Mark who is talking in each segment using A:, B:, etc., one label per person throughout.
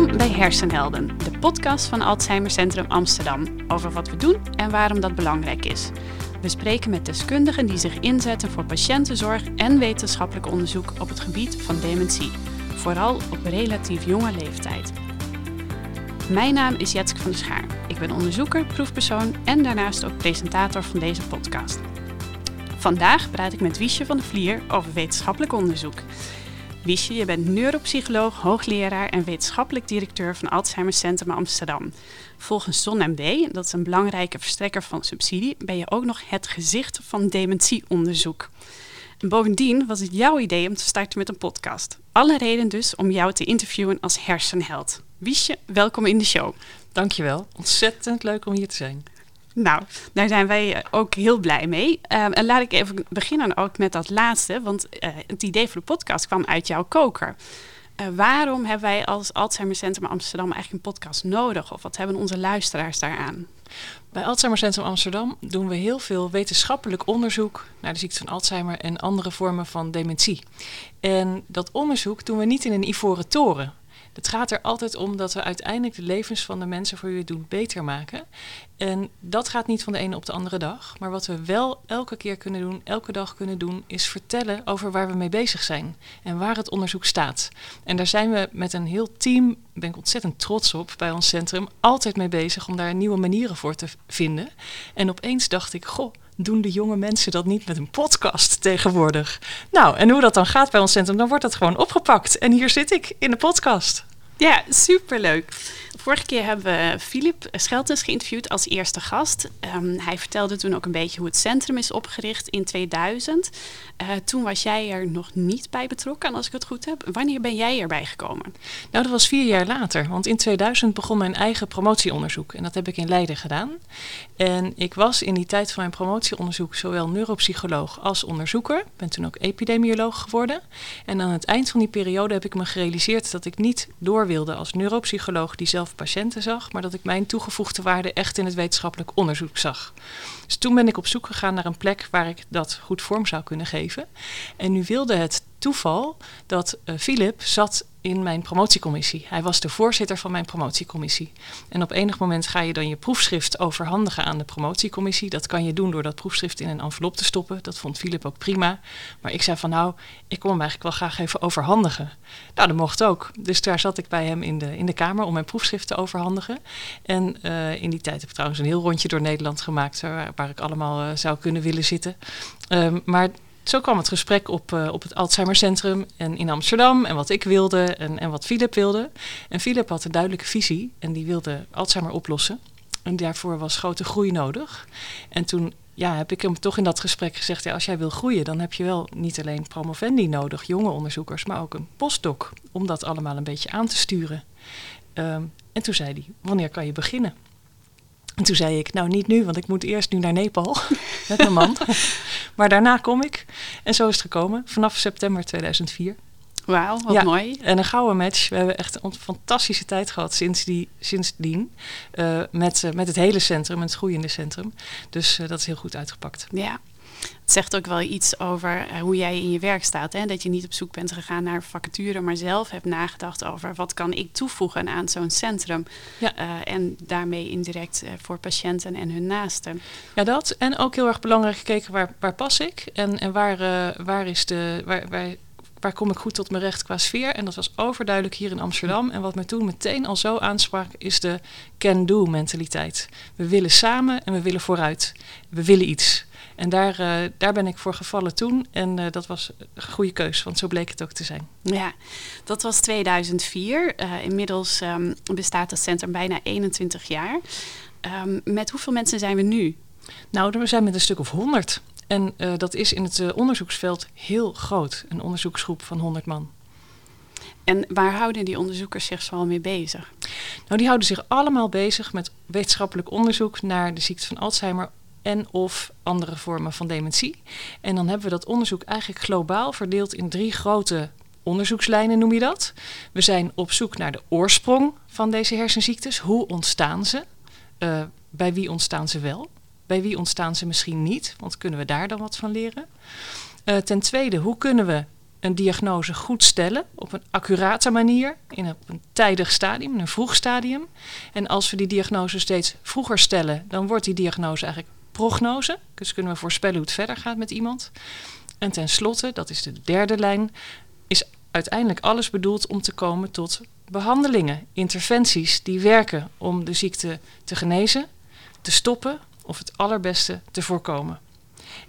A: Welkom bij Hersenhelden, de podcast van Alzheimer Centrum Amsterdam over wat we doen en waarom dat belangrijk is. We spreken met deskundigen die zich inzetten voor patiëntenzorg en wetenschappelijk onderzoek op het gebied van dementie, vooral op relatief jonge leeftijd. Mijn naam is Jetske van der Schaar. Ik ben onderzoeker, proefpersoon en daarnaast ook presentator van deze podcast. Vandaag praat ik met Wiesje van der Vlier over wetenschappelijk onderzoek. Wiesje, je bent neuropsycholoog, hoogleraar en wetenschappelijk directeur van Alzheimer Centrum Amsterdam. Volgens ZonMW, dat is een belangrijke verstrekker van subsidie, ben je ook nog het gezicht van dementieonderzoek. En bovendien was het jouw idee om te starten met een podcast. Alle reden dus om jou te interviewen als hersenheld. Wiesje, welkom in de show.
B: Dankjewel. Ontzettend leuk om hier te zijn.
A: Nou, daar zijn wij ook heel blij mee. Um, en laat ik even beginnen ook met dat laatste, want uh, het idee voor de podcast kwam uit jouw koker. Uh, waarom hebben wij als Alzheimer Centrum Amsterdam eigenlijk een podcast nodig? Of wat hebben onze luisteraars daaraan?
B: Bij Alzheimer Centrum Amsterdam doen we heel veel wetenschappelijk onderzoek naar de ziekte van Alzheimer en andere vormen van dementie. En dat onderzoek doen we niet in een ivoren toren. Het gaat er altijd om dat we uiteindelijk de levens van de mensen voor wie we doen beter maken. En dat gaat niet van de ene op de andere dag. Maar wat we wel elke keer kunnen doen, elke dag kunnen doen, is vertellen over waar we mee bezig zijn en waar het onderzoek staat. En daar zijn we met een heel team, ben ik ontzettend trots op bij ons centrum, altijd mee bezig om daar nieuwe manieren voor te vinden. En opeens dacht ik, goh doen de jonge mensen dat niet met een podcast tegenwoordig? Nou, en hoe dat dan gaat bij ons centrum, dan wordt dat gewoon opgepakt. En hier zit ik in de podcast.
A: Ja, superleuk. Vorige keer hebben we Filip Scheltens geïnterviewd als eerste gast. Um, hij vertelde toen ook een beetje hoe het centrum is opgericht in 2000. Uh, eh, toen was jij er nog niet bij betrokken, als ik het goed heb. Wanneer ben jij erbij gekomen?
B: Nou, dat was vier jaar later. Want in 2000 begon mijn eigen promotieonderzoek. En dat heb ik in Leiden gedaan. En ik was in die tijd van mijn promotieonderzoek zowel neuropsycholoog als onderzoeker. Ik ben toen ook epidemioloog geworden. En aan het eind van die periode heb ik me gerealiseerd dat ik niet door wilde als neuropsycholoog die zelf patiënten zag, maar dat ik mijn toegevoegde waarde echt in het wetenschappelijk onderzoek zag. Dus toen ben ik op zoek gegaan naar een plek waar ik dat goed vorm zou kunnen geven. En nu wilde het toeval dat uh, Philip zat in mijn promotiecommissie. Hij was de voorzitter van mijn promotiecommissie. En op enig moment ga je dan je proefschrift overhandigen aan de promotiecommissie. Dat kan je doen door dat proefschrift in een envelop te stoppen. Dat vond Philip ook prima. Maar ik zei van nou, ik kom hem eigenlijk wel graag even overhandigen. Nou, dat mocht ook. Dus daar zat ik bij hem in de, in de kamer om mijn proefschrift te overhandigen. En uh, in die tijd heb ik trouwens een heel rondje door Nederland gemaakt... waar, waar ik allemaal zou kunnen willen zitten. Um, maar zo kwam het gesprek op, uh, op het Alzheimer Centrum en in Amsterdam en wat ik wilde en, en wat Philip wilde. En Philip had een duidelijke visie en die wilde Alzheimer oplossen. En daarvoor was grote groei nodig. En toen ja, heb ik hem toch in dat gesprek gezegd: ja, als jij wil groeien, dan heb je wel niet alleen promovendi nodig, jonge onderzoekers, maar ook een postdoc om dat allemaal een beetje aan te sturen. Um, en toen zei hij: Wanneer kan je beginnen? En toen zei ik, nou niet nu, want ik moet eerst nu naar Nepal met mijn man. maar daarna kom ik. En zo is het gekomen, vanaf september 2004.
A: Wauw, wat ja, mooi.
B: En een gouden match. We hebben echt een fantastische tijd gehad sinds die, sindsdien. Uh, met, uh, met het hele centrum, het groeiende centrum. Dus uh, dat is heel goed uitgepakt.
A: Ja, het zegt ook wel iets over uh, hoe jij in je werk staat. Hè? Dat je niet op zoek bent gegaan naar vacature, maar zelf hebt nagedacht over wat kan ik toevoegen aan zo'n centrum. Ja. Uh, en daarmee indirect uh, voor patiënten en hun naasten.
B: Ja, dat. En ook heel erg belangrijk gekeken waar, waar pas ik en, en waar, waar is de. Waar, waar, waar kom ik goed tot mijn recht qua sfeer? En dat was overduidelijk hier in Amsterdam. En wat me toen meteen al zo aansprak, is de can-do mentaliteit. We willen samen en we willen vooruit. We willen iets. En daar, uh, daar ben ik voor gevallen toen. En uh, dat was een goede keus, want zo bleek het ook te zijn.
A: Ja, dat was 2004. Uh, eh, inmiddels um, bestaat het centrum bijna 21 jaar. Um, met hoeveel mensen zijn we nu?
B: Nou, we zijn met een stuk of 100. En dat is in het onderzoeksveld heel groot. Een onderzoeksgroep van 100 man.
A: En waar houden die onderzoekers zich zoal mee bezig?
B: Nou, die houden zich allemaal bezig met wetenschappelijk onderzoek naar de ziekte van Alzheimer en of andere vormen van dementie. En dan hebben we dat onderzoek eigenlijk globaal verdeeld in drie grote onderzoekslijnen, noem je dat. We zijn op zoek naar de oorsprong van deze hersenziektes. Hoe ontstaan ze? Uh, bij wie ontstaan ze wel? Bij wie ontstaan ze misschien niet? Want kunnen we daar dan wat van leren? Uh, ten tweede, hoe kunnen we een diagnose goed stellen op een accurate manier, in een, op een tijdig stadium, een vroeg stadium. En als we die diagnose steeds vroeger stellen, dan wordt die diagnose eigenlijk prognose. Dus kunnen we voorspellen hoe het verder gaat met iemand. En tenslotte, dat is de derde lijn, is uiteindelijk alles bedoeld om te komen tot behandelingen, interventies die werken om de ziekte te genezen, te stoppen of het allerbeste te voorkomen.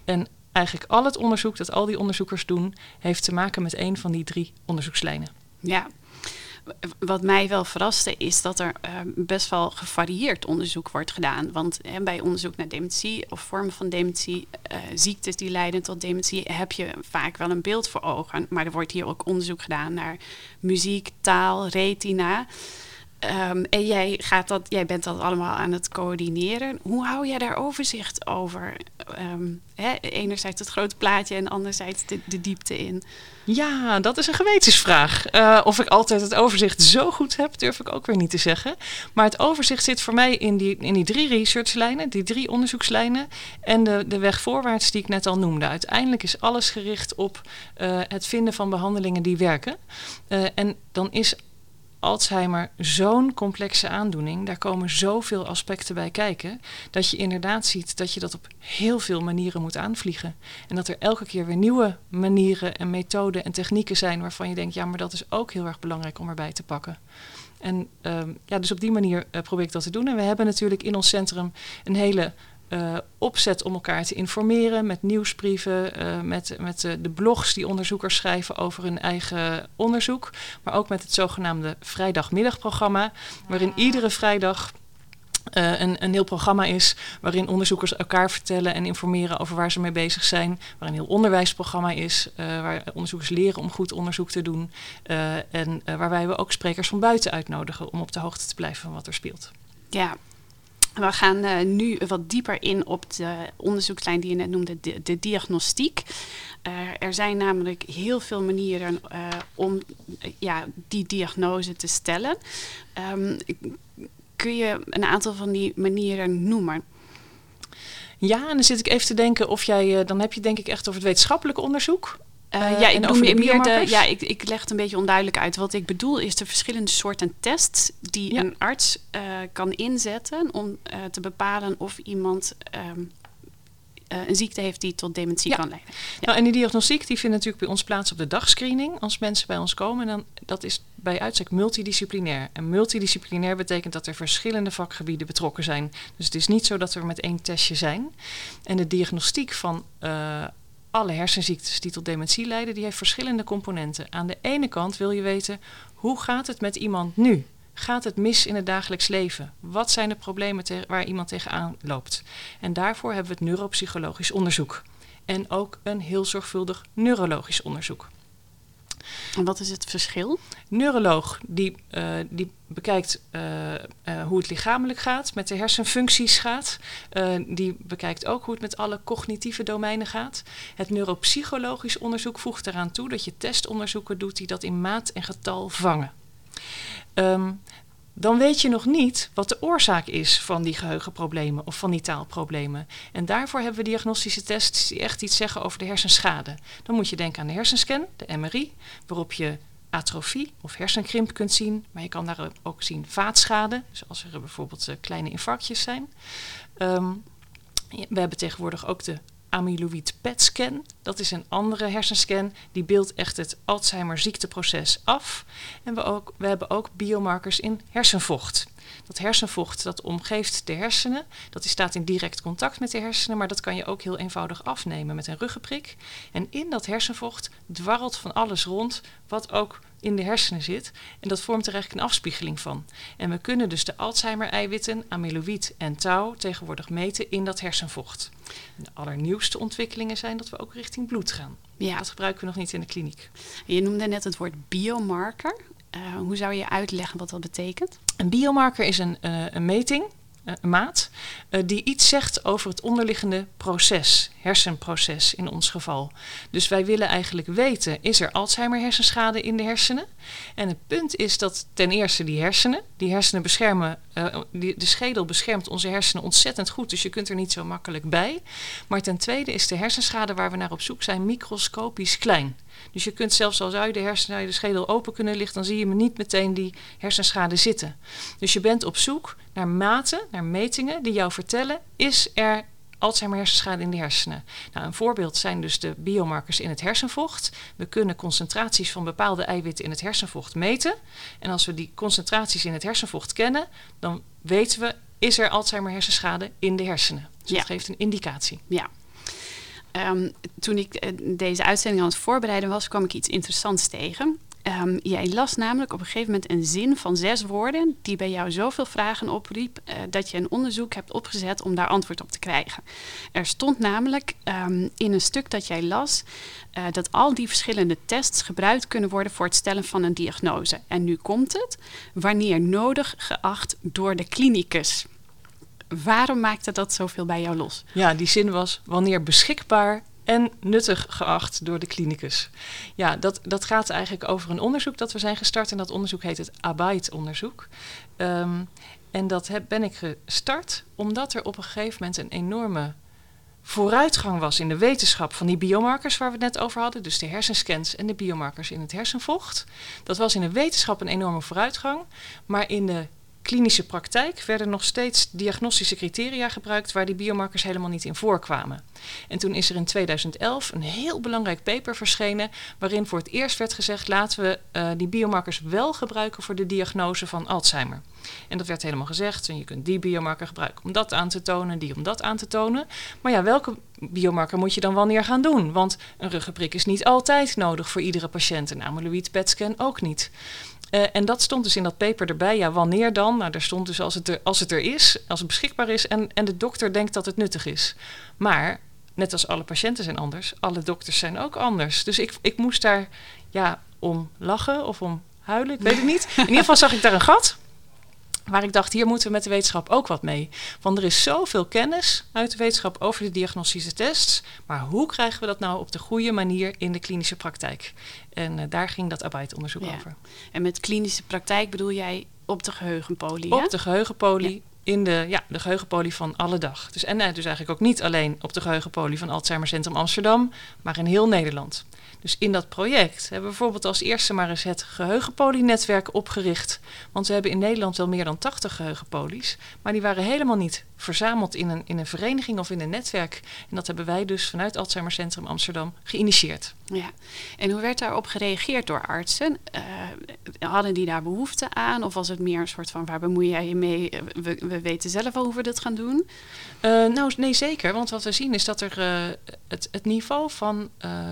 B: En eigenlijk al het onderzoek dat al die onderzoekers doen, heeft te maken met een van die drie onderzoekslijnen.
A: Ja, wat mij wel verraste is dat er uh, best wel gevarieerd onderzoek wordt gedaan. Want hè, bij onderzoek naar dementie of vormen van dementie, uh, ziektes die leiden tot dementie, heb je vaak wel een beeld voor ogen. Maar er wordt hier ook onderzoek gedaan naar muziek, taal, retina. Um, en jij, gaat dat, jij bent dat allemaal aan het coördineren. Hoe hou jij daar overzicht over? Um, hè, enerzijds het grote plaatje en anderzijds de, diepte in.
B: Ja, dat is een gewetensvraag. Uh, of ik altijd het overzicht zo goed heb, durf ik ook weer niet te zeggen. Maar het overzicht zit voor mij in die, in die drie researchlijnen, die drie onderzoekslijnen en de, de weg voorwaarts die ik net al noemde. Uiteindelijk is alles gericht op uh, het vinden van behandelingen die werken. Uh, en dan is Alzheimer zo'n complexe aandoening. Daar komen zoveel aspecten bij kijken. Dat je inderdaad ziet dat je dat op heel veel manieren moet aanvliegen. En dat er elke keer weer nieuwe manieren en methoden en technieken zijn waarvan je denkt, ja, maar dat is ook heel erg belangrijk om erbij te pakken. En um, ja, dus op die manier uh, probeer ik dat te doen. En we hebben natuurlijk in ons centrum een hele uh, opzet om elkaar te informeren met nieuwsbrieven, uh, met, met uh, de blogs die onderzoekers schrijven over hun eigen onderzoek, maar ook met het zogenaamde vrijdagmiddagprogramma, waarin iedere vrijdag een, een heel programma is waarin onderzoekers elkaar vertellen en informeren over waar ze mee bezig zijn. Waar een heel onderwijsprogramma is, waar onderzoekers leren om goed onderzoek te doen. en waarbij we ook sprekers van buiten uitnodigen om op de hoogte te blijven van wat er speelt.
A: Ja, we gaan uh, nu wat dieper in op de onderzoekslijn die je net noemde, de, diagnostiek. Uh, er zijn namelijk heel veel manieren uh, om ja, die diagnose te stellen. Um, kun je een aantal van die manieren noemen?
B: Ja, en dan zit ik even te denken of jij, dan heb je denk ik echt over het wetenschappelijk onderzoek.
A: Uh, ja, ik meer de. Ja, ik, ik leg het een beetje onduidelijk uit. Wat ik bedoel is de verschillende soorten tests die ja. een arts uh, kan inzetten om uh, te bepalen of iemand um, een ziekte heeft die tot dementie
B: ja.
A: kan leiden.
B: Ja. Nou, en die diagnostiek die vindt natuurlijk bij ons plaats op de dagscreening als mensen bij ons komen. En dan, dat is bij uitstek multidisciplinair. En multidisciplinair betekent dat er verschillende vakgebieden betrokken zijn. Dus het is niet zo dat we met één testje zijn. En de diagnostiek van alle hersenziektes die tot dementie leiden, die heeft verschillende componenten. Aan de ene kant wil je weten, hoe gaat het met iemand nu? Gaat het mis in het dagelijks leven? Wat zijn de problemen waar iemand tegenaan loopt? En daarvoor hebben we het neuropsychologisch onderzoek. En ook een heel zorgvuldig neurologisch onderzoek.
A: En wat is het verschil?
B: Neuroloog die, uh, die bekijkt uh, uh, hoe het lichamelijk gaat, met de hersenfuncties gaat. die bekijkt ook hoe het met alle cognitieve domeinen gaat. Het neuropsychologisch onderzoek voegt eraan toe dat je testonderzoeken doet die dat in maat en getal vangen. Um, dan weet je nog niet wat de oorzaak is van die geheugenproblemen of van die taalproblemen. En daarvoor hebben we diagnostische tests die echt iets zeggen over de hersenschade. Dan moet je denken aan de hersenscan, de MRI, waarop je atrofie of hersenkrimp kunt zien. Maar je kan daar ook zien vaatschade, dus als er bijvoorbeeld uh, kleine infarctjes zijn. Um, we hebben tegenwoordig ook de amyloïd PET-scan. Dat is een andere hersenscan. Die beeldt echt het Alzheimer ziekteproces af. En we, ook, we hebben ook biomarkers in hersenvocht. Dat hersenvocht dat omgeeft de hersenen. Dat staat in direct contact met de hersenen. Maar dat kan je ook heel eenvoudig afnemen met een ruggenprik. En in dat hersenvocht dwarrelt van alles rond. Wat ook in de hersenen zit. En dat vormt er eigenlijk een afspiegeling van. En we kunnen dus de Alzheimer-eiwitten, amyloïd en tau tegenwoordig meten in dat hersenvocht. De allernieuwste ontwikkelingen zijn dat we ook richting bloed gaan. Ja. Dat gebruiken we nog niet in de kliniek.
A: Je noemde net het woord biomarker. Uh, hoe zou je uitleggen wat dat betekent?
B: Een biomarker is een, uh, een meting eh, maat, uh, die iets zegt over het onderliggende proces, hersenproces in ons geval. Dus wij willen eigenlijk weten, is er Alzheimer hersenschade in de hersenen? En het punt is dat ten eerste die hersenen, die hersenen beschermen, uh, die, de schedel beschermt onze hersenen ontzettend goed, dus je kunt er niet zo makkelijk bij. Maar ten tweede is de hersenschade waar we naar op zoek zijn microscopisch klein. Dus je kunt zelfs al zou je de hersenen, de schedel open kunnen liggen, dan zie je niet meteen die hersenschade zitten. Dus je bent op zoek naar maten, naar metingen die jou vertellen: is er Alzheimer hersenschade in de hersenen. Nou, een voorbeeld zijn dus de biomarkers in het hersenvocht. We kunnen concentraties van bepaalde eiwitten in het hersenvocht meten. En als we die concentraties in het hersenvocht kennen, dan weten we is er Alzheimer hersenschade in de hersenen. Dus ja. dat geeft een indicatie.
A: Ja. Ehm, toen ik eh, deze uitzending aan het voorbereiden was, kwam ik iets interessants tegen. Um, jij las namelijk op een gegeven moment een zin van zes woorden die bij jou zoveel vragen opriep uh, dat je een onderzoek hebt opgezet om daar antwoord op te krijgen. Er stond namelijk um, in een stuk dat jij las uh, dat al die verschillende tests gebruikt kunnen worden voor het stellen van een diagnose. En nu komt het, wanneer nodig geacht door de klinicus. Waarom maakte dat zoveel bij jou los?
B: Ja, die zin was wanneer beschikbaar en nuttig geacht door de klinicus. Ja, dat, dat gaat eigenlijk over een onderzoek dat we zijn gestart. En dat onderzoek heet het ABITE-onderzoek. Um, en dat heb, ben ik gestart omdat er op een gegeven moment een enorme vooruitgang was in de wetenschap van die biomarkers waar we het net over hadden. Dus de hersenscans en de biomarkers in het hersenvocht. Dat was in de wetenschap een enorme vooruitgang. Maar in de klinische praktijk werden nog steeds diagnostische criteria gebruikt waar die biomarkers helemaal niet in voorkwamen. En toen is er in 2011 een heel belangrijk paper verschenen waarin voor het eerst werd gezegd laten we uh, die biomarkers wel gebruiken voor de diagnose van Alzheimer. En dat werd helemaal gezegd. En je kunt die biomarker gebruiken om dat aan te tonen, die om dat aan te tonen. Maar ja, welke biomarker moet je dan wanneer gaan doen? Want een ruggenprik is niet altijd nodig voor iedere patiënt. Een amyloïd PET-scan ook niet. Uh, en dat stond dus in dat paper erbij. Ja, wanneer dan? Nou, er stond dus als het er, als het er is, als het beschikbaar is en, en de dokter denkt dat het nuttig is. Maar, net als alle patiënten zijn anders, alle dokters zijn ook anders. Dus ik, ik moest daar ja, om lachen of om huilen, ik weet het niet. In ieder geval zag ik daar een gat. Waar ik dacht, hier moeten we met de wetenschap ook wat mee. Want er is zoveel kennis uit de wetenschap over de diagnostische tests. Maar hoe krijgen we dat nou op de goede manier in de klinische praktijk? En uh, daar ging dat arbeidsonderzoek ja. over.
A: En met klinische praktijk bedoel jij op de geheugenpolie?
B: Op de geheugenpolie. Ja. In de, ja, de geheugenpolie van alle dag. Dus, en uh, dus eigenlijk ook niet alleen op de geheugenpolie van Alzheimer Centrum Amsterdam, maar in heel Nederland. Dus in dat project hebben we bijvoorbeeld als eerste maar eens het geheugenpolienetwerk opgericht. Want we hebben in Nederland wel meer dan 80 geheugenpolies. Maar die waren helemaal niet verzameld in een, in een vereniging of in een netwerk. En dat hebben wij dus vanuit Alzheimer Centrum Amsterdam geïnitieerd.
A: Ja, en hoe werd daarop gereageerd door artsen? Uh, hadden die daar behoefte aan? Of was het meer een soort van waar bemoei jij je mee? We, we weten zelf al hoe we dit gaan doen?
B: Uh, nou, nee, zeker. Want wat we zien is dat er het, het niveau van,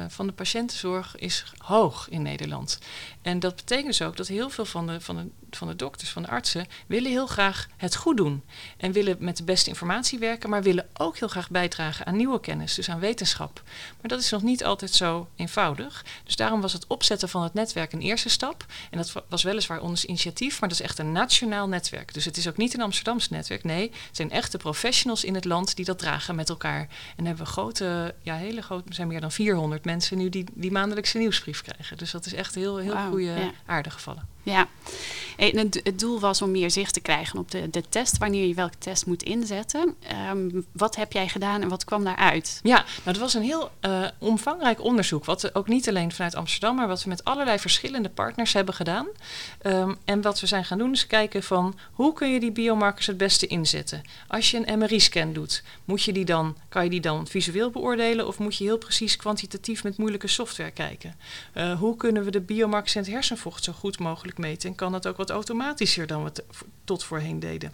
B: van de patiëntenzorg is hoog in Nederland. En dat betekent dus ook dat heel veel van de, van de, van de dokters, van de artsen, willen heel graag het goed doen. En willen met de beste informatie werken, maar willen ook heel graag bijdragen aan nieuwe kennis, dus aan wetenschap. Maar dat is nog niet altijd zo eenvoudig. Dus daarom was het opzetten van het netwerk een eerste stap. En dat was weliswaar ons initiatief, maar dat is echt een nationaal netwerk. Dus het is ook niet een Amsterdams netwerk. Nee, het zijn echte professionals in het land die dat dragen met elkaar. En hebben we grote, ja, hele grote, er zijn meer dan 400 mensen nu die die maandelijkse nieuwsbrief krijgen. Dus dat is echt heel, heel wow, goede ja. aarde gevallen.
A: Ja, het, het, doel was om meer zicht te krijgen op de, de test, wanneer je welke test moet inzetten. Um, wat heb jij gedaan en wat kwam daaruit?
B: Ja, nou, dat was een heel uh, omvangrijk onderzoek. Wat ook niet alleen vanuit Amsterdam, maar wat we met allerlei verschillende partners hebben gedaan. Um, en wat we zijn gaan doen is kijken van hoe kun je die biomarkers het beste inzetten. Als je een MRI-scan doet, moet je die dan, kan je die dan visueel beoordelen of moet je heel precies kwantitatief met moeilijke software kijken? Uh, hoe kunnen we de biomarkers in het hersenvocht zo goed mogelijk meten en kan dat ook wat automatischer dan we tot voorheen deden.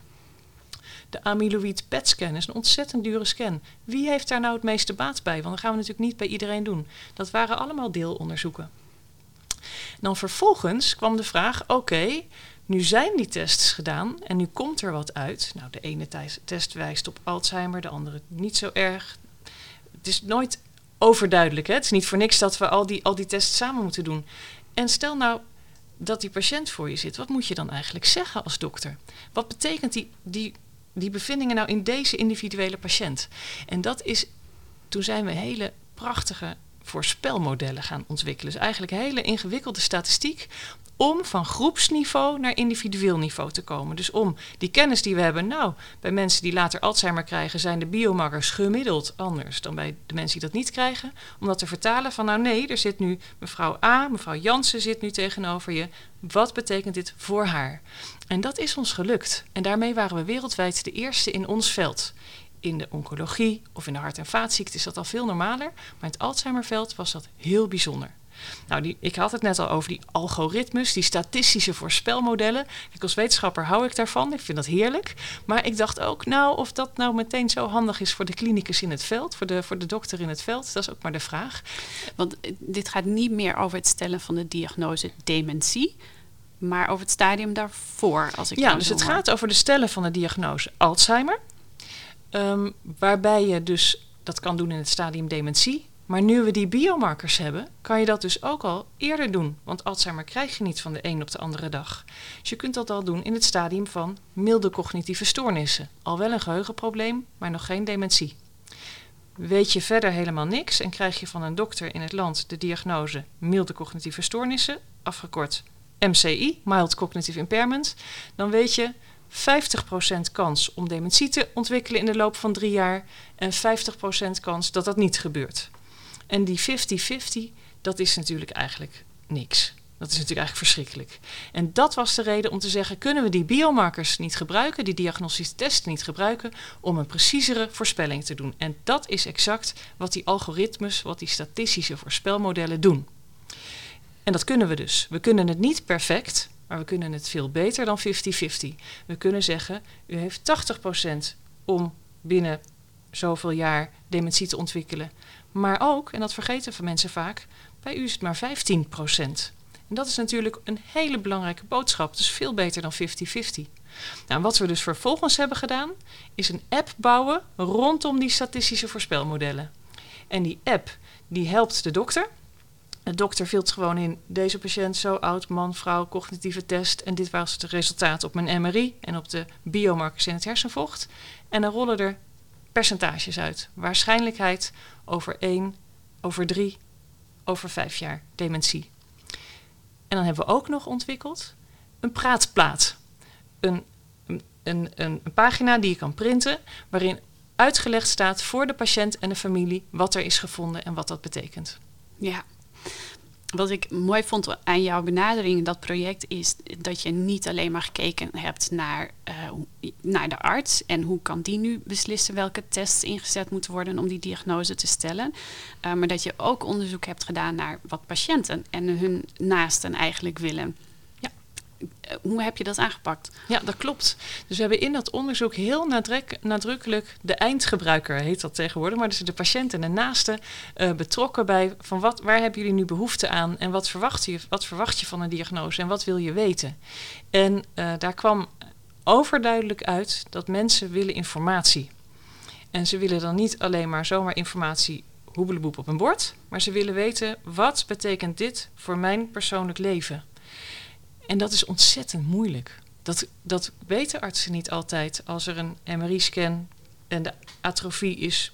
B: De amyloïd PET-scan is een ontzettend dure scan. Wie heeft daar nou het meeste baat bij? Want dat gaan we natuurlijk niet bij iedereen doen. Dat waren allemaal deelonderzoeken. Dan vervolgens kwam de vraag: oké, nu zijn die tests gedaan en nu komt er wat uit. Nou, de ene test wijst op Alzheimer, de andere niet zo erg. Het is nooit overduidelijk. Hè? Het is niet voor niks dat we al die, al die tests samen moeten doen. En stel nou, dat die patiënt voor je zit, wat moet je dan eigenlijk zeggen als dokter? Wat betekent die, die, die bevindingen nou in deze individuele patiënt? En dat is, toen zijn we hele prachtige voorspelmodellen gaan ontwikkelen. Dus eigenlijk hele ingewikkelde statistiek om van groepsniveau naar individueel niveau te komen. Dus om die kennis die we hebben, nou, bij mensen die later Alzheimer krijgen, zijn de biomarkers gemiddeld anders dan bij de mensen die dat niet krijgen. Om dat te vertalen van, nou nee, er zit nu mevrouw A, mevrouw Jansen zit nu tegenover je. Wat betekent dit voor haar? En dat is ons gelukt. En daarmee waren we wereldwijd de eerste in ons veld. In de oncologie of in de hart- en vaatziekten is dat al veel normaler. Maar in het Alzheimerveld was dat heel bijzonder. Nou, die, ik had het net al over die algoritmes, die statistische voorspelmodellen. Kijk, als wetenschapper hou ik daarvan. Ik vind dat heerlijk. Maar ik dacht ook, nou, of dat nou meteen zo handig is voor de klinicus in het veld, voor de, voor de dokter in het veld, dat is ook maar de vraag.
A: Want eh, dit gaat niet meer over het stellen van de diagnose dementie, maar over het stadium daarvoor. Als ik
B: ja, dus het gaat over de stellen van de diagnose Alzheimer. Um, waarbij je dus dat kan doen in het stadium dementie. Maar nu we die biomarkers hebben, kan je dat dus ook al eerder doen. Want Alzheimer krijg je niet van de een op de andere dag. Dus je kunt dat al doen in het stadium van milde cognitieve stoornissen. Al wel een geheugenprobleem, maar nog geen dementie. Weet je verder helemaal niks en krijg je van een dokter in het land de diagnose milde cognitieve stoornissen, afgekort MCI, Mild Cognitive Impairment, dan weet je 50% kans om dementie te ontwikkelen in de loop van drie jaar en 50% kans dat dat niet gebeurt. En die 50-50, dat is natuurlijk eigenlijk niks. Dat is natuurlijk eigenlijk verschrikkelijk. En dat was de reden om te zeggen: kunnen we die biomarkers niet gebruiken, die diagnostische testen niet gebruiken, om een preciezere voorspelling te doen? En dat is exact wat die algoritmes, wat die statistische voorspelmodellen doen. En dat kunnen we dus. We kunnen het niet perfect, maar we kunnen het veel beter dan 50-50. We kunnen zeggen: u heeft 80% om binnen zoveel jaar dementie te ontwikkelen. Maar ook, en dat vergeten van mensen vaak, bij u is het maar 15 procent. En dat is natuurlijk een hele belangrijke boodschap. Dus veel beter dan 50-50. Nou, wat we dus vervolgens hebben gedaan, is een app bouwen rondom die statistische voorspelmodellen. En die app die helpt de dokter. De dokter vult gewoon in deze patiënt, zo oud, man, vrouw, cognitieve test. En dit was het resultaat op mijn MRI en op de biomarkers in het hersenvocht. En dan rollen er percentages uit. Waarschijnlijkheid over 1, over 3, over 5 jaar dementie. En dan hebben we ook nog ontwikkeld een praatplaat. Een, een, een, een pagina die je kan printen, waarin uitgelegd staat voor de patiënt en de familie wat er is gevonden en wat dat betekent.
A: Ja, wat ik mooi vond aan jouw benadering in dat project is dat je niet alleen maar gekeken hebt naar, uh, naar de arts en hoe kan die nu beslissen welke tests ingezet moeten worden om die diagnose te stellen, uh, maar dat je ook onderzoek hebt gedaan naar wat patiënten en hun naasten eigenlijk willen. Eh, hoe heb je dat aangepakt?
B: Ja, dat klopt. Dus we hebben in dat onderzoek heel nadrukkelijk de eindgebruiker, heet dat tegenwoordig, maar dus de patiënt en de naaste uh, betrokken bij van wat, waar hebben jullie nu behoefte aan en wat verwacht je, wat verwacht je van een diagnose en wat wil je weten? En uh, daar kwam overduidelijk uit dat mensen willen informatie. En ze willen dan niet alleen maar zomaar informatie hoebeleboep op een bord, maar ze willen weten wat betekent dit voor mijn persoonlijk leven? En dat is ontzettend moeilijk. Dat, dat weten artsen niet altijd. Als er een MRI-scan en de atrofie is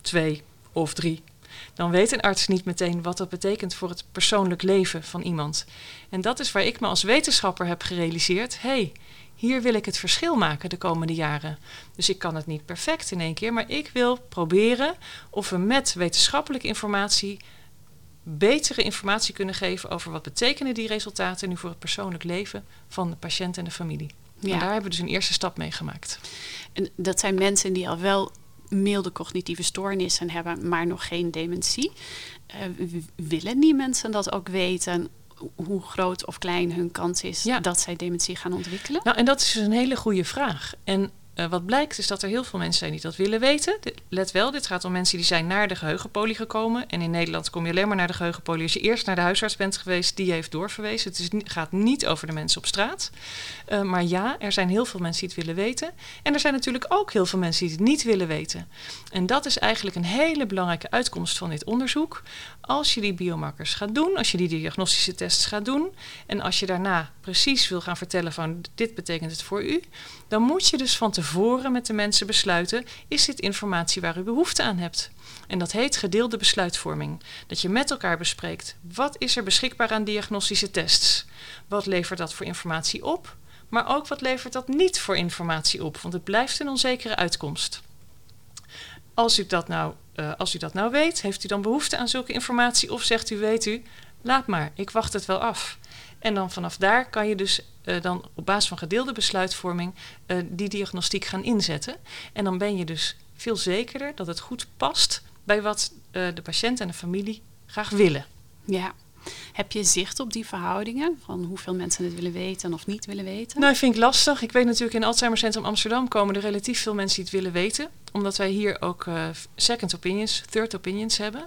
B: twee of drie, dan weet een arts niet meteen wat dat betekent voor het persoonlijk leven van iemand. En dat is waar ik me als wetenschapper heb gerealiseerd: hé, hey, hier wil ik het verschil maken de komende jaren. Dus ik kan het niet perfect in één keer, maar ik wil proberen of we met wetenschappelijke informatie betere informatie kunnen geven over wat betekenen die resultaten nu voor het persoonlijk leven van de patiënt en de familie. Ja. En daar hebben we dus een eerste stap mee gemaakt.
A: En dat zijn mensen die al wel milde cognitieve stoornissen hebben, maar nog geen dementie. Uh, willen die mensen dat ook weten? Hoe groot of klein hun kans is ja. dat zij dementie gaan ontwikkelen?
B: Nou, en dat is dus een hele goede vraag. En uh, wat blijkt is dat er heel veel mensen zijn die dat willen weten. let wel, dit gaat om mensen die zijn naar de geheugenpolie gekomen. En in Nederland kom je alleen maar naar de geheugenpolie als je eerst naar de huisarts bent geweest, die heeft doorverwezen. Het is, gaat niet over de mensen op straat. Uh, maar ja, er zijn heel veel mensen die het willen weten. En er zijn natuurlijk ook heel veel mensen die het niet willen weten. En dat is eigenlijk een hele belangrijke uitkomst van dit onderzoek. Als je die biomarkers gaat doen, als je die diagnostische tests gaat doen en als je daarna precies wil gaan vertellen van dit betekent het voor u, dan moet je dus van tevoren met de mensen besluiten: is dit informatie waar u behoefte aan hebt? En dat heet gedeelde besluitvorming. Dat je met elkaar bespreekt: wat is er beschikbaar aan diagnostische tests? Wat levert dat voor informatie op? Maar ook wat levert dat niet voor informatie op? Want het blijft een onzekere uitkomst. Als u dat nou, uh, als u dat nou weet, heeft u dan behoefte aan zulke informatie? Of zegt u, weet u, laat maar, ik wacht het wel af. En dan vanaf daar kan je dus uh, dan op basis van gedeelde besluitvorming uh, die diagnostiek gaan inzetten. En dan ben je dus veel zekerder dat het goed past bij wat uh, de patiënt en de familie graag willen.
A: Ja. Heb je zicht op die verhoudingen? Van hoeveel mensen het willen weten of niet willen weten?
B: Nou, vind ik lastig. Ik weet natuurlijk in Alzheimer Centrum Amsterdam komen er relatief veel mensen die het willen weten. Omdat wij hier ook uh, second opinions, third opinions hebben.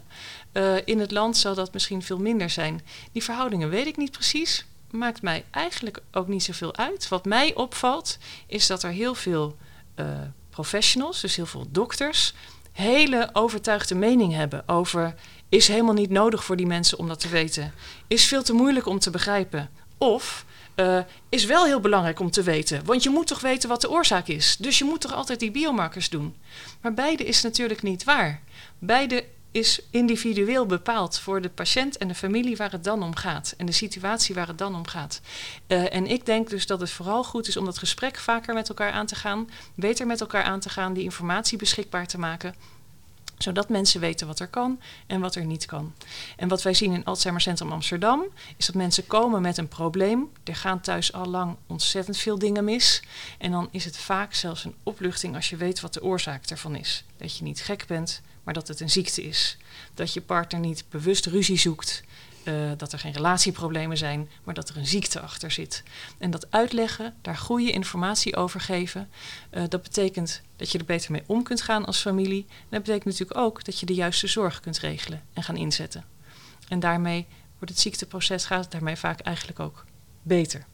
B: Uh, in het land zal dat misschien veel minder zijn. Die verhoudingen weet ik niet precies. Maakt mij eigenlijk ook niet zoveel uit. Wat mij opvalt is dat er heel veel uh, professionals, dus heel veel dokters, hele overtuigde mening hebben over is helemaal niet nodig voor die mensen om dat te weten. Is veel te moeilijk om te begrijpen. Of uh, is wel heel belangrijk om te weten. Want je moet toch weten wat de oorzaak is. Dus je moet toch altijd die biomarkers doen. Maar beide is natuurlijk niet waar. Beide is individueel bepaald voor de patiënt en de familie waar het dan om gaat. En de situatie waar het dan om gaat. Uh, en ik denk dus dat het vooral goed is om dat gesprek vaker met elkaar aan te gaan. Beter met elkaar aan te gaan, die informatie beschikbaar te maken zodat mensen weten wat er kan en wat er niet kan. En wat wij zien in Alzheimer Centrum Amsterdam is dat mensen komen met een probleem. Er gaan thuis al lang ontzettend veel dingen mis. En dan is het vaak zelfs een opluchting als je weet wat de oorzaak ervan is. Dat je niet gek bent, maar dat het een ziekte is. Dat je partner niet bewust ruzie zoekt. Uh, dat er geen relatieproblemen zijn, maar dat er een ziekte achter zit. En dat uitleggen, daar goede informatie over geven, uh, dat betekent dat je er beter mee om kunt gaan als familie. En dat betekent natuurlijk ook dat je de juiste zorg kunt regelen en gaan inzetten. En daarmee wordt het ziekteproces gaat daarmee vaak eigenlijk ook beter.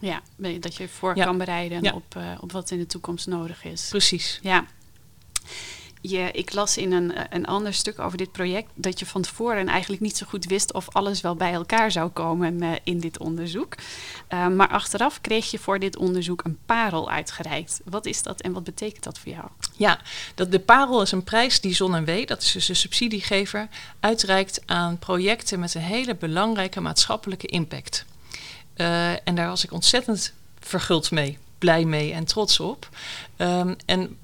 A: Ja, dat je voor ja. kan bereiden ja. op, uh, op wat in de toekomst nodig is.
B: Precies.
A: Ja ik las in een, een ander stuk over dit project dat je van tevoren eigenlijk niet zo goed wist of alles wel bij elkaar zou komen uh, in dit onderzoek. Uh, maar achteraf kreeg je voor dit onderzoek een parel uitgereikt. Wat is dat en wat betekent dat voor jou?
B: Ja, dat de parel is een prijs die Zon en W, dat is dus een subsidiegever, uitreikt aan projecten met een hele belangrijke maatschappelijke impact. En daar was ik ontzettend verguld mee, blij mee en trots op. Um, en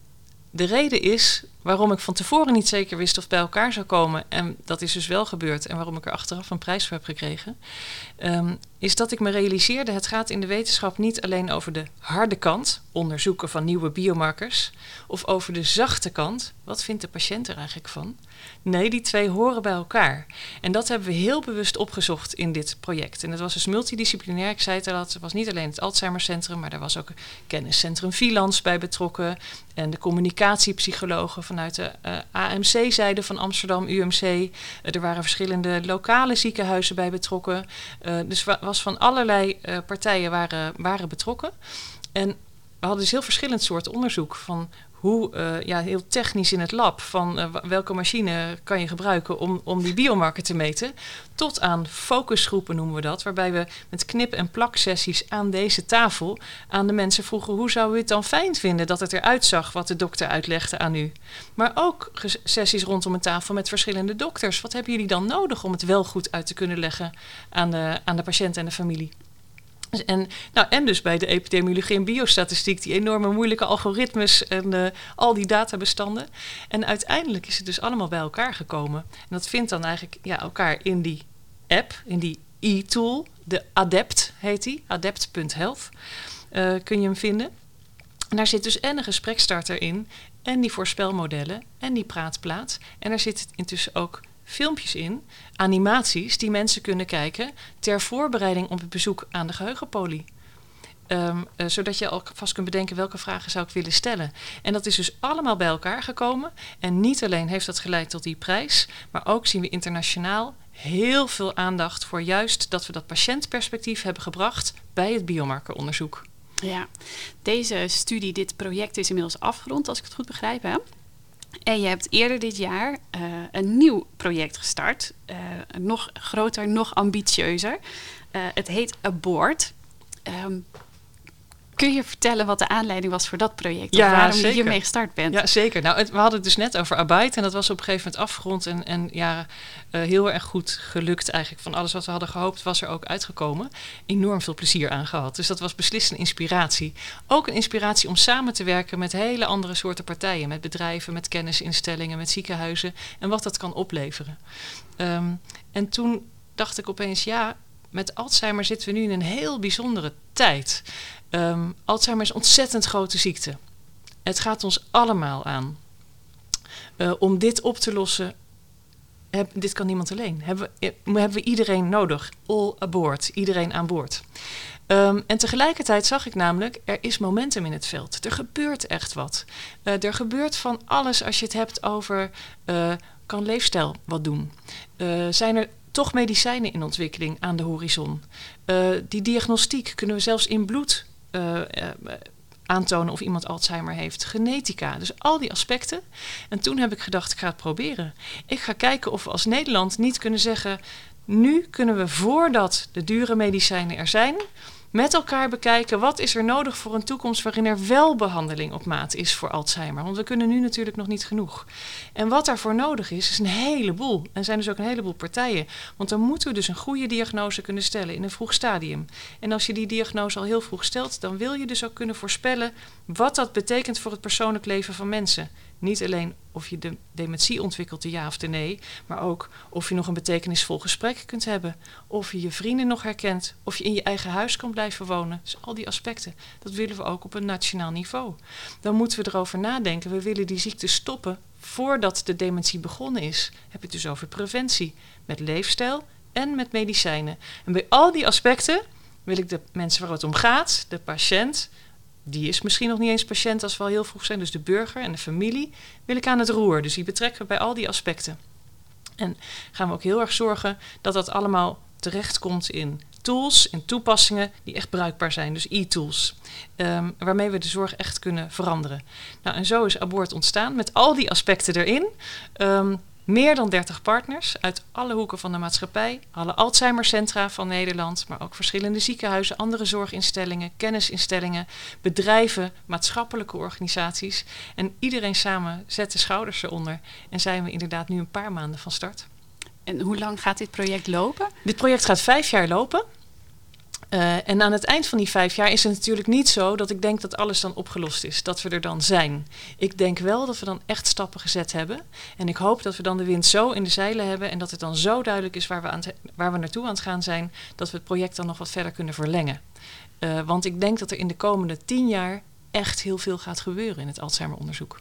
B: de reden is waarom ik van tevoren niet zeker wist of bij elkaar zou komen. En dat is dus wel gebeurd. En waarom ik er achteraf een prijs voor heb gekregen. Um, is dat ik me realiseerde: het gaat in de wetenschap niet alleen over de harde kant, onderzoeken van nieuwe biomarkers. Of over de zachte kant, wat vindt de patiënt er eigenlijk van? Nee, die twee horen bij elkaar. En dat hebben we heel bewust opgezocht in dit project. En het was dus multidisciplinair. Ik zei het al, het was niet alleen het Alzheimer Centrum, maar er was ook kenniscentrum Vilans bij betrokken. En de communicatiepsychologen vanuit de uh, AMC-zijde van Amsterdam, UMC. Uh, er waren verschillende lokale ziekenhuizen bij betrokken. Uh, dus was van allerlei partijen waren, waren betrokken. En we hadden dus heel verschillend soort onderzoek. Van hoe, uh, ja, heel technisch in het lab, van uh, welke machine kan je gebruiken om, om die biomarker te meten, tot aan focusgroepen noemen we dat, waarbij we met knip- en plaksessies aan deze tafel aan de mensen vroegen hoe zou u het dan fijn vinden dat het eruit zag wat de dokter uitlegde aan u. Maar ook sessies rondom een tafel met verschillende dokters. Wat hebben jullie dan nodig om het wel goed uit te kunnen leggen aan de, aan de patiënt en de familie? En, nou, en dus bij de epidemiologie en biostatistiek, die enorme moeilijke algoritmes en uh, al die databestanden. En uiteindelijk is het dus allemaal bij elkaar gekomen. En dat vindt dan eigenlijk ja, elkaar in die app, in die e-tool, de Adept heet die, adept.health, uh, kun je hem vinden. En daar zit dus en een gesprekstarter in, en die voorspelmodellen, en die praatplaat. En daar zit intussen ook filmpjes in, animaties die mensen kunnen kijken ter voorbereiding op het bezoek aan de geheugenpolie. Um, zodat je alvast kunt bedenken welke vragen zou ik willen stellen. En dat is dus allemaal bij elkaar gekomen. En niet alleen heeft dat geleid tot die prijs, maar ook zien we internationaal heel veel aandacht voor juist dat we dat patiëntperspectief hebben gebracht bij het biomarkeronderzoek.
A: Ja, deze studie, dit project is inmiddels afgerond, als ik het goed begrijp. Hè? En je hebt eerder dit jaar uh, een nieuw project gestart. Uh, nog groter, nog ambitieuzer. Uh, het heet Abort. Um, Kun je vertellen wat de aanleiding was voor dat project?
B: Ja,
A: waarom
B: zeker.
A: je hiermee gestart bent?
B: Ja, zeker. Nou, het- we hadden het dus net over Arbeid en dat was op een gegeven moment afgerond en, en ja, eh, heel erg goed gelukt eigenlijk. Van alles wat we hadden gehoopt was er ook uitgekomen. Enorm veel plezier aan gehad. Dus dat was beslist een inspiratie. Ook een inspiratie om samen te werken met hele andere soorten partijen. Met bedrijven, met kennisinstellingen, met ziekenhuizen en wat dat kan opleveren. Ehm, en toen dacht ik opeens, ja, met Alzheimer zitten we nu in een heel bijzondere tijd. Ehm, Alzheimer is een ontzettend grote ziekte. Het gaat ons allemaal aan. Eh, om dit op te lossen, heb, dit kan niemand alleen. Hebben we, eh, hebben we iedereen nodig. All aboard, iedereen aan boord. Ehm, en tegelijkertijd zag ik namelijk, er is momentum in het veld. Er gebeurt echt wat. Eh, er gebeurt van alles als je het hebt over, kan leefstijl wat doen? Zijn er toch medicijnen in ontwikkeling aan de horizon? Die diagnostiek kunnen we zelfs in bloed eh, eh, aantonen of iemand Alzheimer heeft. Genetica, dus al die aspecten. En toen heb ik gedacht, ik ga het proberen. Ik ga kijken of we als Nederland niet kunnen zeggen... nu kunnen we voordat de dure medicijnen er zijn... met elkaar bekijken wat is er nodig voor een toekomst... waarin er wel behandeling op maat is voor Alzheimer. Want we kunnen nu natuurlijk nog niet genoeg. En wat daarvoor nodig is, is een heleboel. En zijn dus ook een heleboel partijen. Want dan moeten we dus een goede diagnose kunnen stellen in een vroeg stadium. En als je die diagnose al heel vroeg stelt, dan wil je dus ook kunnen voorspellen wat dat betekent voor het persoonlijk leven van mensen. Niet alleen of je de dementie ontwikkelt, ja of de nee, maar ook of je nog een betekenisvol gesprek kunt hebben, of je je vrienden nog herkent, of je in je eigen huis kan blijven wonen. Dus al die aspecten, dat willen we ook op een nationaal niveau. Dan moeten we erover nadenken. We willen die ziekte stoppen voordat de dementie begonnen is. Heb je het dus over preventie met leefstijl en met medicijnen. En bij al die aspecten wil ik de mensen waar het om gaat, de patiënt, die is misschien nog niet eens patiënt als we al heel vroeg zijn, dus de burger en de familie, wil ik aan het roer. Dus die betrekken we bij al die aspecten. En gaan we ook heel erg zorgen dat dat allemaal terechtkomt in tools en toepassingen die echt bruikbaar zijn, dus e-tools, um, waarmee we de zorg echt kunnen veranderen. Nou, en zo is Abort ontstaan met al die aspecten erin. Um, meer dan 30 partners uit alle hoeken van de maatschappij, alle Alzheimercentra van Nederland, maar ook verschillende ziekenhuizen, andere zorginstellingen, kennisinstellingen, bedrijven, maatschappelijke organisaties. En iedereen samen zet de schouders eronder en zijn we inderdaad nu een paar maanden van start.
A: En hoe lang gaat dit project lopen?
B: Dit project gaat vijf jaar lopen. Uh, en aan het eind van die vijf jaar is het natuurlijk niet zo dat ik denk dat alles dan opgelost is, dat we er dan zijn. Ik denk wel dat we dan echt stappen gezet hebben. En ik hoop dat we dan de wind zo in de zeilen hebben en dat het dan zo duidelijk is waar we, aan het, waar we naartoe aan het gaan zijn, dat we het project dan nog wat verder kunnen verlengen. Uh, want ik denk dat er in de komende tien jaar echt heel veel gaat gebeuren in het Alzheimer-onderzoek.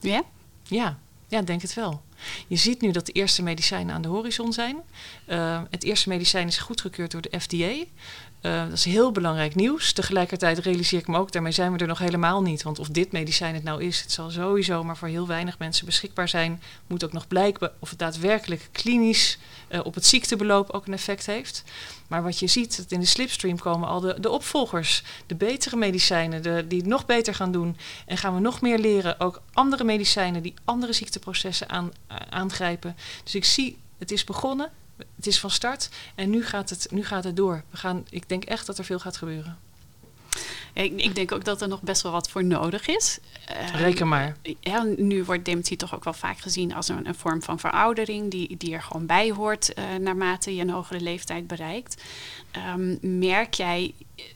A: Ja?
B: Ja, ja, ik denk het wel. Je ziet nu dat de eerste medicijnen aan de horizon zijn. Uh, het eerste medicijn is goedgekeurd door de FDA. Uh, dat is heel belangrijk nieuws. Tegelijkertijd realiseer ik me ook, daarmee zijn we er nog helemaal niet. Want of dit medicijn het nou is, het zal sowieso maar voor heel weinig mensen beschikbaar zijn. Moet ook nog blijken of het daadwerkelijk klinisch uh, op het ziektebeloop ook een effect heeft. Maar wat je ziet, dat in de slipstream komen al de, de opvolgers, de betere medicijnen, de, die het nog beter gaan doen. En gaan we nog meer leren, ook andere medicijnen die andere ziekteprocessen aan, uh, aangrijpen. Dus ik zie, het is begonnen, het is van start en nu gaat het, nu gaat het door. We gaan, ik denk echt dat er veel gaat gebeuren.
A: Ik, ik denk ook dat er nog best wel wat voor nodig is.
B: Uh, Reken maar.
A: Ja, nu wordt dementie toch ook wel vaak gezien als een, een vorm van veroudering, die, die er gewoon bij hoort uh, naarmate je een hogere leeftijd bereikt. Um, merk jij,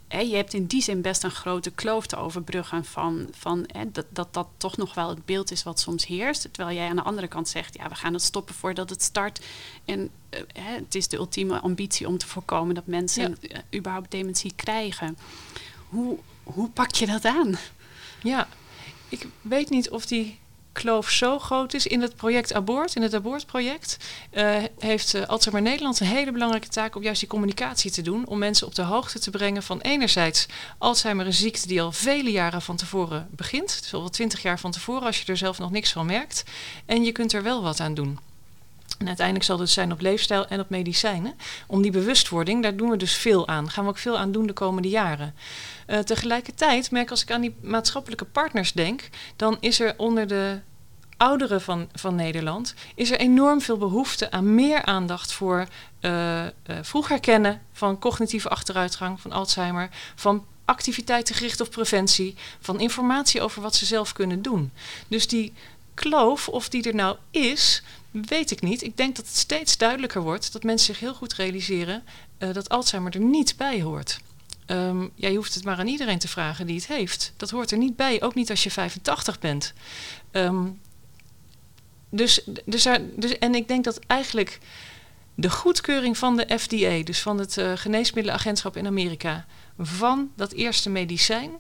A: hè, je hebt in die zin best een grote kloof te overbruggen van, van hè, dat, dat dat toch nog wel het beeld is wat soms heerst. Terwijl jij aan de andere kant zegt, ja, we gaan het stoppen voordat het start. En uh, hè, het is de ultieme ambitie om te voorkomen dat mensen ja. überhaupt dementie krijgen. Hoe, hoe pak je dat aan?
B: Ja, ik weet niet of die kloof zo groot is. In het project Abort, in het Abort-project, uh, heeft uh, Alzheimer Nederland een hele belangrijke taak om juist die communicatie te doen. Om mensen op de hoogte te brengen van enerzijds Alzheimer een ziekte die al vele jaren van tevoren begint. Is al twintig jaar van tevoren als je er zelf nog niks van merkt. En je kunt er wel wat aan doen. En uiteindelijk zal het zijn op leefstijl en op medicijnen. Om die bewustwording, daar doen we dus veel aan. Gaan we ook veel aan doen de komende jaren. Uh, tegelijkertijd merk als ik aan die maatschappelijke partners denk, dan is er onder de ouderen van, van Nederland is er enorm veel behoefte aan meer aandacht voor uh, uh, vroeg herkennen van cognitieve achteruitgang, van Alzheimer, van activiteiten gericht op preventie, van informatie over wat ze zelf kunnen doen. Dus die kloof, of die er nou is, weet ik niet. Ik denk dat het steeds duidelijker wordt dat mensen zich heel goed realiseren uh, dat Alzheimer er niet bij hoort. Um, ja, je hoeft het maar aan iedereen te vragen die het heeft. Dat hoort er niet bij, ook niet als je 85 bent. Um, dus, dus, dus, en ik denk dat eigenlijk de goedkeuring van de FDA, dus van het uh, geneesmiddelenagentschap in Amerika, van dat eerste medicijn,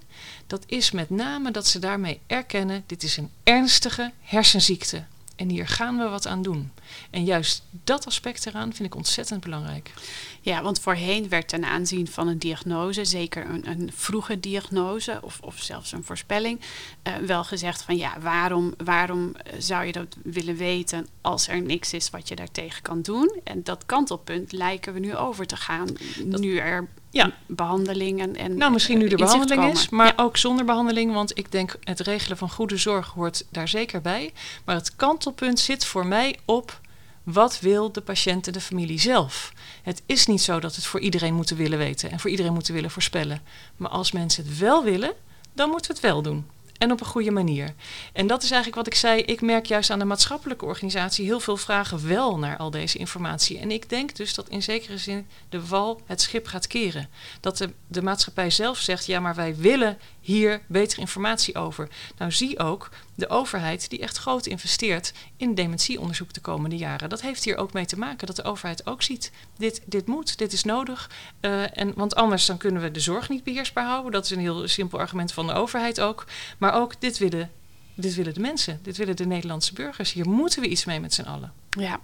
B: dat is met name dat ze daarmee erkennen: dit is een ernstige hersenziekte. En hier gaan we wat aan doen. En juist dat aspect eraan vind ik ontzettend belangrijk.
A: Ja, want voorheen werd ten aanzien van een diagnose, zeker een, een vroege diagnose of, of zelfs een voorspelling, uh, wel gezegd van ja, waarom, waarom eh, zou je dat willen weten als er niks is wat je daartegen kan doen? En dat kantelpunt lijken we nu over te gaan, nu er ja. behandelingen en.
B: Nou, misschien nu de behandeling is, maar ook zonder behandeling. Want ik denk het regelen van goede zorg hoort daar zeker bij. Maar het kantelpunt zit voor mij op wat wil de patiënt en de familie zelf? Het is niet zo dat het voor iedereen moeten willen weten en voor iedereen moeten willen voorspellen. Maar als mensen het wel willen, dan moeten we het wel doen en op een goede manier. En dat is eigenlijk wat ik zei. Ik merk juist aan de maatschappelijke organisatie heel veel vragen wel naar al deze informatie. En ik denk dus dat in zekere zin de wal het schip gaat keren. Dat de, de maatschappij zelf zegt: ja, maar wij willen hier betere informatie over. Nou, zie ook de overheid die echt groot investeert in dementieonderzoek de komende jaren. Dat heeft hier ook mee te maken dat de overheid ook ziet: dit, dit moet, dit is nodig. Uh, en, want anders dan kunnen we de zorg niet beheersbaar houden. Dat is een heel simpel argument van de overheid ook. Maar ook dit willen, dit willen de mensen, dit willen de Nederlandse burgers. Hier moeten we iets mee met z'n allen.
A: Ja,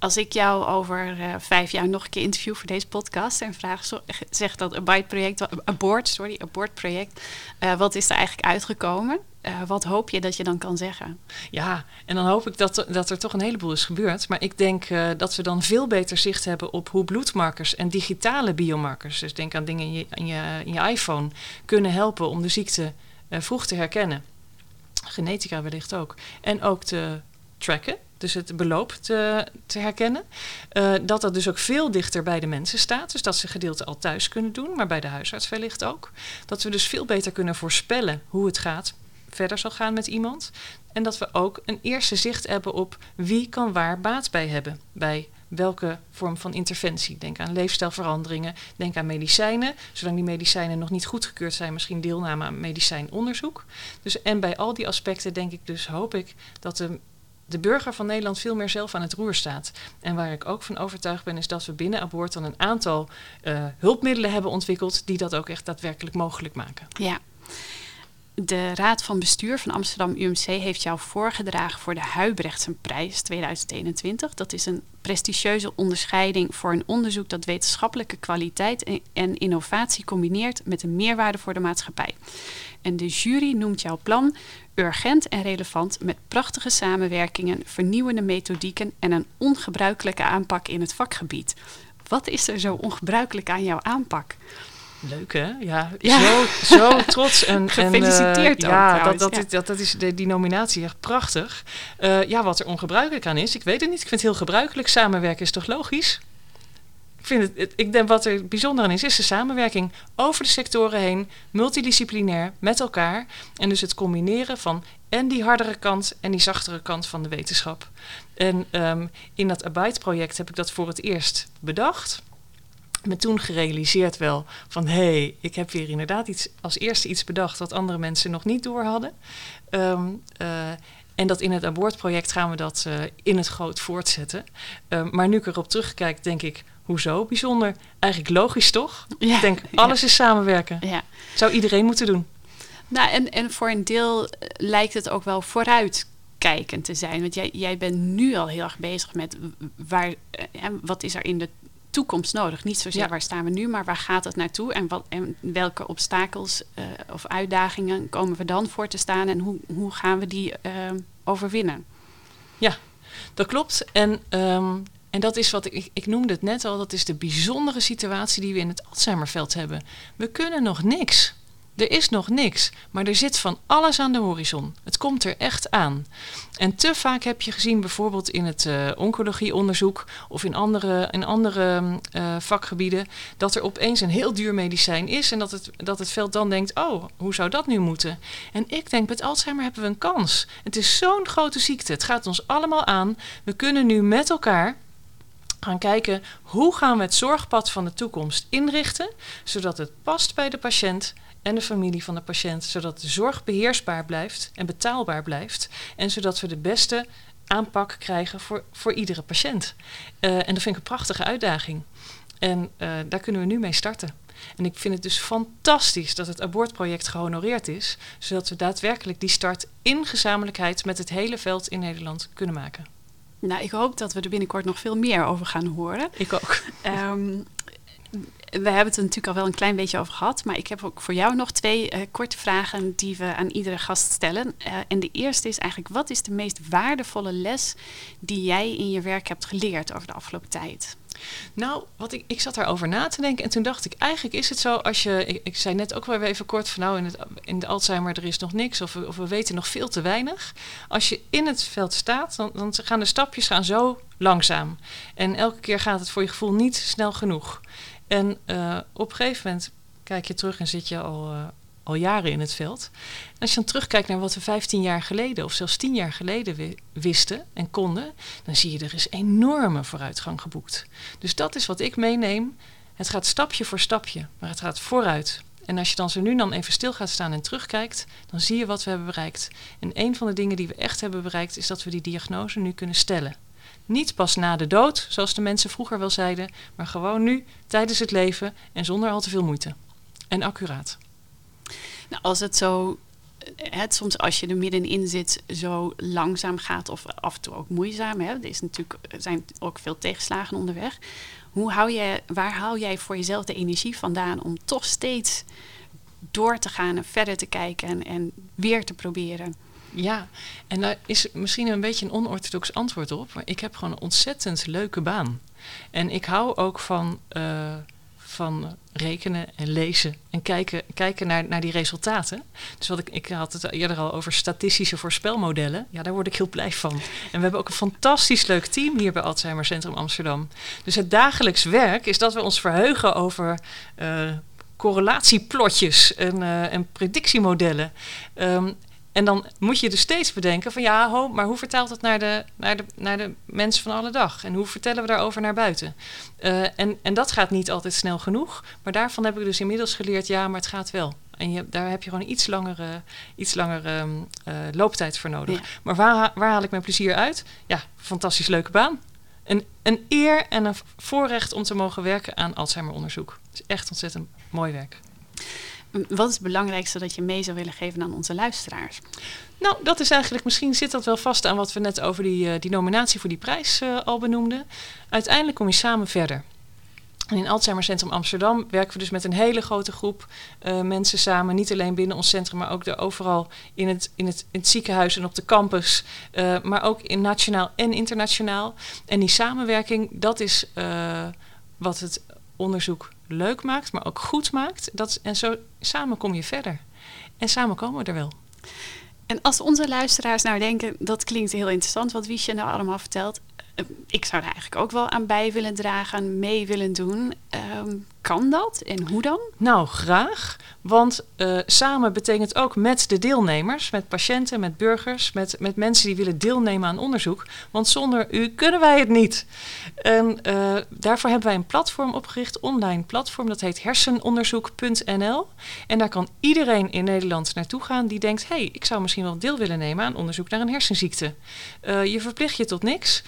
A: als ik jou over uh, vijf jaar nog een keer interview voor deze podcast en vraag, zo, zeg dat Abide project, abort, sorry, abort project, uh, wat is er eigenlijk uitgekomen? Uh, wat hoop je dat je dan kan zeggen?
B: Ja, en dan hoop ik dat, dat er toch een heleboel is gebeurd. Maar ik denk dat we dan veel beter zicht hebben op hoe bloedmarkers en digitale biomarkers, dus denk aan dingen in je, in je, in je iPhone, kunnen helpen om de ziekte vroeg te herkennen. Genetica wellicht ook. En ook te tracken dus het beloop te, herkennen. Uh, dat dat dus ook veel dichter bij de mensen staat. Dus dat ze gedeelte al thuis kunnen doen, maar bij de huisarts wellicht ook. Dat we dus veel beter kunnen voorspellen hoe het gaat, verder zal gaan met iemand. En dat we ook een eerste zicht hebben op wie kan waar baat bij hebben. Bij welke vorm van interventie. Denk aan leefstijlveranderingen, denk aan medicijnen. Zolang die medicijnen nog niet goedgekeurd zijn, misschien deelname aan medicijnonderzoek. Dus, en bij al die aspecten denk ik dus, hoop ik, dat de de burger van Nederland veel meer zelf aan het roer staat. En waar ik ook van overtuigd ben, is dat we binnen Abort dan een aantal uh, hulpmiddelen hebben ontwikkeld die dat ook echt daadwerkelijk mogelijk maken.
A: Ja. De Raad van Bestuur van Amsterdam UMC heeft jou voorgedragen voor de Huibrechtsenprijs 2021. Dat is een prestigieuze onderscheiding voor een onderzoek dat wetenschappelijke kwaliteit en innovatie combineert met een meerwaarde voor de maatschappij. En de jury noemt jouw plan urgent en relevant met prachtige samenwerkingen, vernieuwende methodieken en een ongebruikelijke aanpak in het vakgebied. Wat is er zo ongebruikelijk aan jouw aanpak?
B: Leuk hè? Ja, Zo, zo trots. En,
A: Gefeliciteerd
B: en, uh, ja, dat, dat, dat, dat, is de, die nominatie echt prachtig. Uh, ja, wat er ongebruikelijk aan is, ik weet het niet. Ik vind het heel gebruikelijk. Samenwerken is toch logisch? Ik, vind het, ik denk wat er bijzonder aan is, is de samenwerking over de sectoren heen, multidisciplinair, met elkaar. En dus het combineren van en die hardere kant en die zachtere kant van de wetenschap. En um, in dat Abide-project heb ik dat voor het eerst bedacht. Me toen gerealiseerd wel van hé, hey, ik heb weer inderdaad iets, als eerste iets bedacht wat andere mensen nog niet door hadden. Um, uh, en dat in het abortproject gaan we dat uh, in het groot voortzetten. Uh, maar nu ik erop terugkijk, denk ik, Hoezo bijzonder? Eigenlijk logisch toch? Ja, ik denk, alles is samenwerken. Ja. Zou iedereen moeten doen.
A: Nou, en, en voor een deel eh, lijkt het ook wel vooruitkijkend te zijn. Want jij, jij bent nu al heel erg bezig met waar, eh, wat is er in de toekomst nodig. Niet zozeer waar staan we nu, maar waar gaat het naartoe en, wat, en welke obstakels uh, of uitdagingen komen we dan voor te staan en hoe, hoe gaan we die uh, overwinnen?
B: Ja, dat klopt. En um, en dat is wat ik, ik noemde het net al, dat is de bijzondere situatie die we in het Alzheimerveld hebben. We kunnen nog niks. Er is nog niks, maar er zit van alles aan de horizon. Het komt er echt aan. En te vaak heb je gezien, bijvoorbeeld in het uh, oncologieonderzoek of in andere, in andere uh, vakgebieden, dat er opeens een heel duur medicijn is en dat het, dat het veld dan denkt: oh, hoe zou dat nu moeten? En ik denk, met Alzheimer hebben we een kans. Het is zo'n grote ziekte. Het gaat ons allemaal aan. We kunnen nu met elkaar gaan kijken hoe gaan we het zorgpad van de toekomst inrichten, zodat het past bij de patiënt en de familie van de patiënt, zodat de zorg beheersbaar blijft en betaalbaar blijft en zodat we de beste aanpak krijgen voor, voor iedere patiënt. Uh, en dat vind ik een prachtige uitdaging. En uh, daar kunnen we nu mee starten. En ik vind het dus fantastisch dat het abortproject gehonoreerd is, zodat we daadwerkelijk die start in gezamenlijkheid met het hele veld in Nederland kunnen maken.
A: Nou, ik hoop dat we er binnenkort nog veel meer over gaan horen.
B: Ik ook.
A: Um, we hebben het er natuurlijk al wel een klein beetje over gehad, maar ik heb ook voor jou nog twee uh, korte vragen die we aan iedere gast stellen. Uh, en de eerste is eigenlijk: wat is de meest waardevolle les die jij in je werk hebt geleerd over de afgelopen tijd?
B: Nou, wat ik, ik zat daarover na te denken en toen dacht ik, eigenlijk is het zo als je, ik, ik zei net ook wel even kort van nou in, het, in de Alzheimer er is nog niks of, of we weten nog veel te weinig. Als je in het veld staat, dan, dan gaan de stapjes gaan zo langzaam. En elke keer gaat het voor je gevoel niet snel genoeg. En uh, op een gegeven moment kijk je terug en zit je al, uh, al jaren in het veld. En als je dan terugkijkt naar wat we 15 jaar geleden of zelfs 10 jaar geleden wisten en konden, dan zie je er is enorme vooruitgang geboekt. Dus dat is wat ik meeneem. Het gaat stapje voor stapje, maar het gaat vooruit. En als je dan zo nu dan even stil gaat staan en terugkijkt, dan zie je wat we hebben bereikt. En een van de dingen die we echt hebben bereikt, is dat we die diagnose nu kunnen stellen. Niet pas na de dood, zoals de mensen vroeger wel zeiden, maar gewoon nu, tijdens het leven en zonder al te veel moeite. En accuraat.
A: Nou, als het zo, het, soms als je er middenin zit, zo langzaam gaat of af en toe ook moeizaam, hè, er is natuurlijk, zijn ook veel tegenslagen onderweg. Hoe hou je, waar haal jij voor jezelf de energie vandaan om toch steeds door te gaan en verder te kijken en, en weer te proberen?
B: Ja, en daar is misschien een beetje een onorthodox antwoord op. Maar ik heb gewoon een ontzettend leuke baan. En ik hou ook van, uh, van rekenen en lezen en kijken, kijken naar, naar die resultaten. Dus wat ik, ik had het eerder al over statistische voorspelmodellen. Ja, daar word ik heel blij van. En we hebben ook een fantastisch leuk team hier bij Alzheimer Centrum Amsterdam. Dus het dagelijks werk is dat we ons verheugen over. Uh, correlatieplotjes en, uh, en predictiemodellen. Um, en dan moet je dus steeds bedenken van ja, ho, maar hoe vertaalt het naar de, naar, de, naar de mensen van alle dag? En hoe vertellen we daarover naar buiten? Uh, en, en dat gaat niet altijd snel genoeg. Maar daarvan heb ik dus inmiddels geleerd, ja, maar het gaat wel. En je, daar heb je gewoon iets langere, iets langere um, uh, looptijd voor nodig. Ja. Maar waar, waar haal ik mijn plezier uit? Ja, fantastisch leuke baan. Een, een eer en een voorrecht om te mogen werken aan Alzheimer-onderzoek. Het is echt ontzettend mooi werk.
A: Wat is het belangrijkste dat je mee zou willen geven aan onze luisteraars?
B: Nou, dat is eigenlijk, misschien zit dat wel vast aan wat we net over die, die nominatie voor die prijs uh, al benoemden. Uiteindelijk kom je samen verder. En in Alzheimer Centrum Amsterdam werken we dus met een hele grote groep uh, mensen samen. Niet alleen binnen ons centrum, maar ook er overal in het, in, het, in het ziekenhuis en op de campus. Maar ook in nationaal en internationaal. En die samenwerking, dat is wat het onderzoek leuk maakt, maar ook goed maakt. Dat, en zo samen kom je verder. En samen komen we er wel.
A: En als onze luisteraars nou denken, dat klinkt heel interessant wat Wiesje nou allemaal vertelt. Eh, ik zou daar eigenlijk ook wel aan bij willen dragen, mee willen doen. Um, kan dat en hoe dan?
B: Nou, graag. Want uh, samen betekent ook met de deelnemers, met patiënten, met burgers, met, met mensen die willen deelnemen aan onderzoek. Want zonder u kunnen wij het niet. En uh, daarvoor hebben wij een platform opgericht, online platform, dat heet hersenonderzoek.nl. En daar kan iedereen in Nederland naartoe gaan die denkt: hé, hey, ik zou misschien wel deel willen nemen aan onderzoek naar een hersenziekte. Uh, je verplicht je tot niks.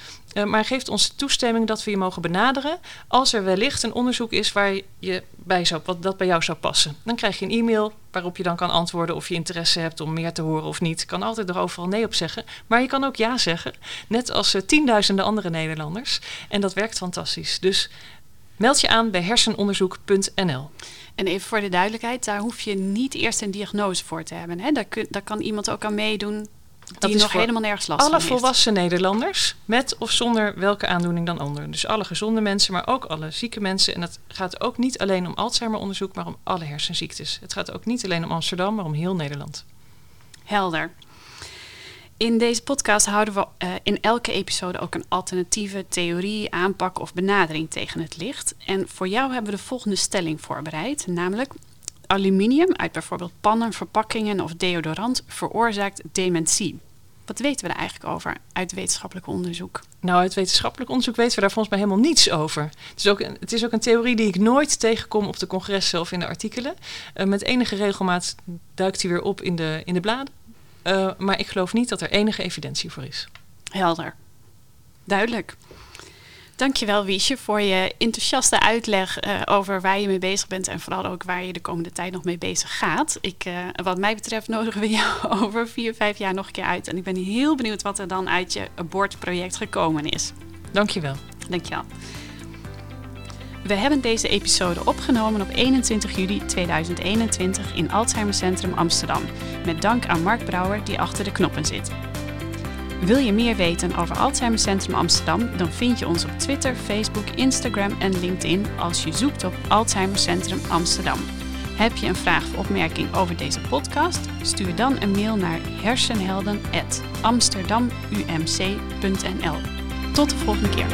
B: Maar geeft ons toestemming dat we je mogen benaderen als er wellicht een onderzoek is waar je bij zou, wat dat bij jou zou passen. Dan krijg je een e-mail waarop je dan kan antwoorden of je interesse hebt om meer te horen of niet. Kan altijd er overal nee op zeggen, maar je kan ook ja zeggen, net als uh, tienduizenden andere Nederlanders. En dat werkt fantastisch. Dus meld je aan bij hersenonderzoek.nl.
A: En even voor de duidelijkheid, daar hoef je niet eerst een diagnose voor te hebben. Hè? Daar, daar kan iemand ook aan meedoen Die nog helemaal nergens last
B: alle
A: heeft.
B: volwassen Nederlanders, met of zonder welke aandoening dan onder. Dus alle gezonde mensen, maar ook alle zieke mensen. En het gaat ook niet alleen om Alzheimer-onderzoek, maar om alle hersenziektes. Het gaat ook niet alleen om Amsterdam, maar om heel Nederland.
A: Helder. In deze podcast houden we eh, in elke episode ook een alternatieve theorie, aanpak of benadering tegen het licht. En voor jou hebben we de volgende stelling voorbereid, namelijk aluminium uit bijvoorbeeld pannen, verpakkingen of deodorant veroorzaakt dementie. Wat weten we er eigenlijk over uit wetenschappelijk onderzoek?
B: Nou, uit wetenschappelijk onderzoek weten we daar volgens mij helemaal niets over. Het is ook een, het is ook een theorie die ik nooit tegenkom op de congressen of in de artikelen. Eh, met enige regelmaat duikt die weer op in de, in de bladen. Uh, maar ik geloof niet dat er enige evidentie voor is.
A: Helder. Duidelijk. Dankjewel Wiesje voor je enthousiaste uitleg uh, over waar je mee bezig bent en vooral ook waar je de komende tijd nog mee bezig gaat. Ik, uh, wat mij betreft nodigen we jou over vier, vijf jaar nog een keer uit en ik ben heel benieuwd wat er dan uit je abortproject gekomen is.
B: Dankjewel.
A: Dankjewel. We hebben deze episode opgenomen op 21 juli 2021 in Alzheimer Centrum Amsterdam. Met dank aan Mark Brouwer die achter de knoppen zit. Wil je meer weten over Alzheimer Centrum Amsterdam? Dan vind je ons op Twitter, Facebook, Instagram en LinkedIn als je zoekt op Alzheimer Centrum Amsterdam. Heb je een vraag of opmerking over deze podcast? Stuur dan een mail naar hersenhelden.amsterdamumc.nl. Tot de volgende keer.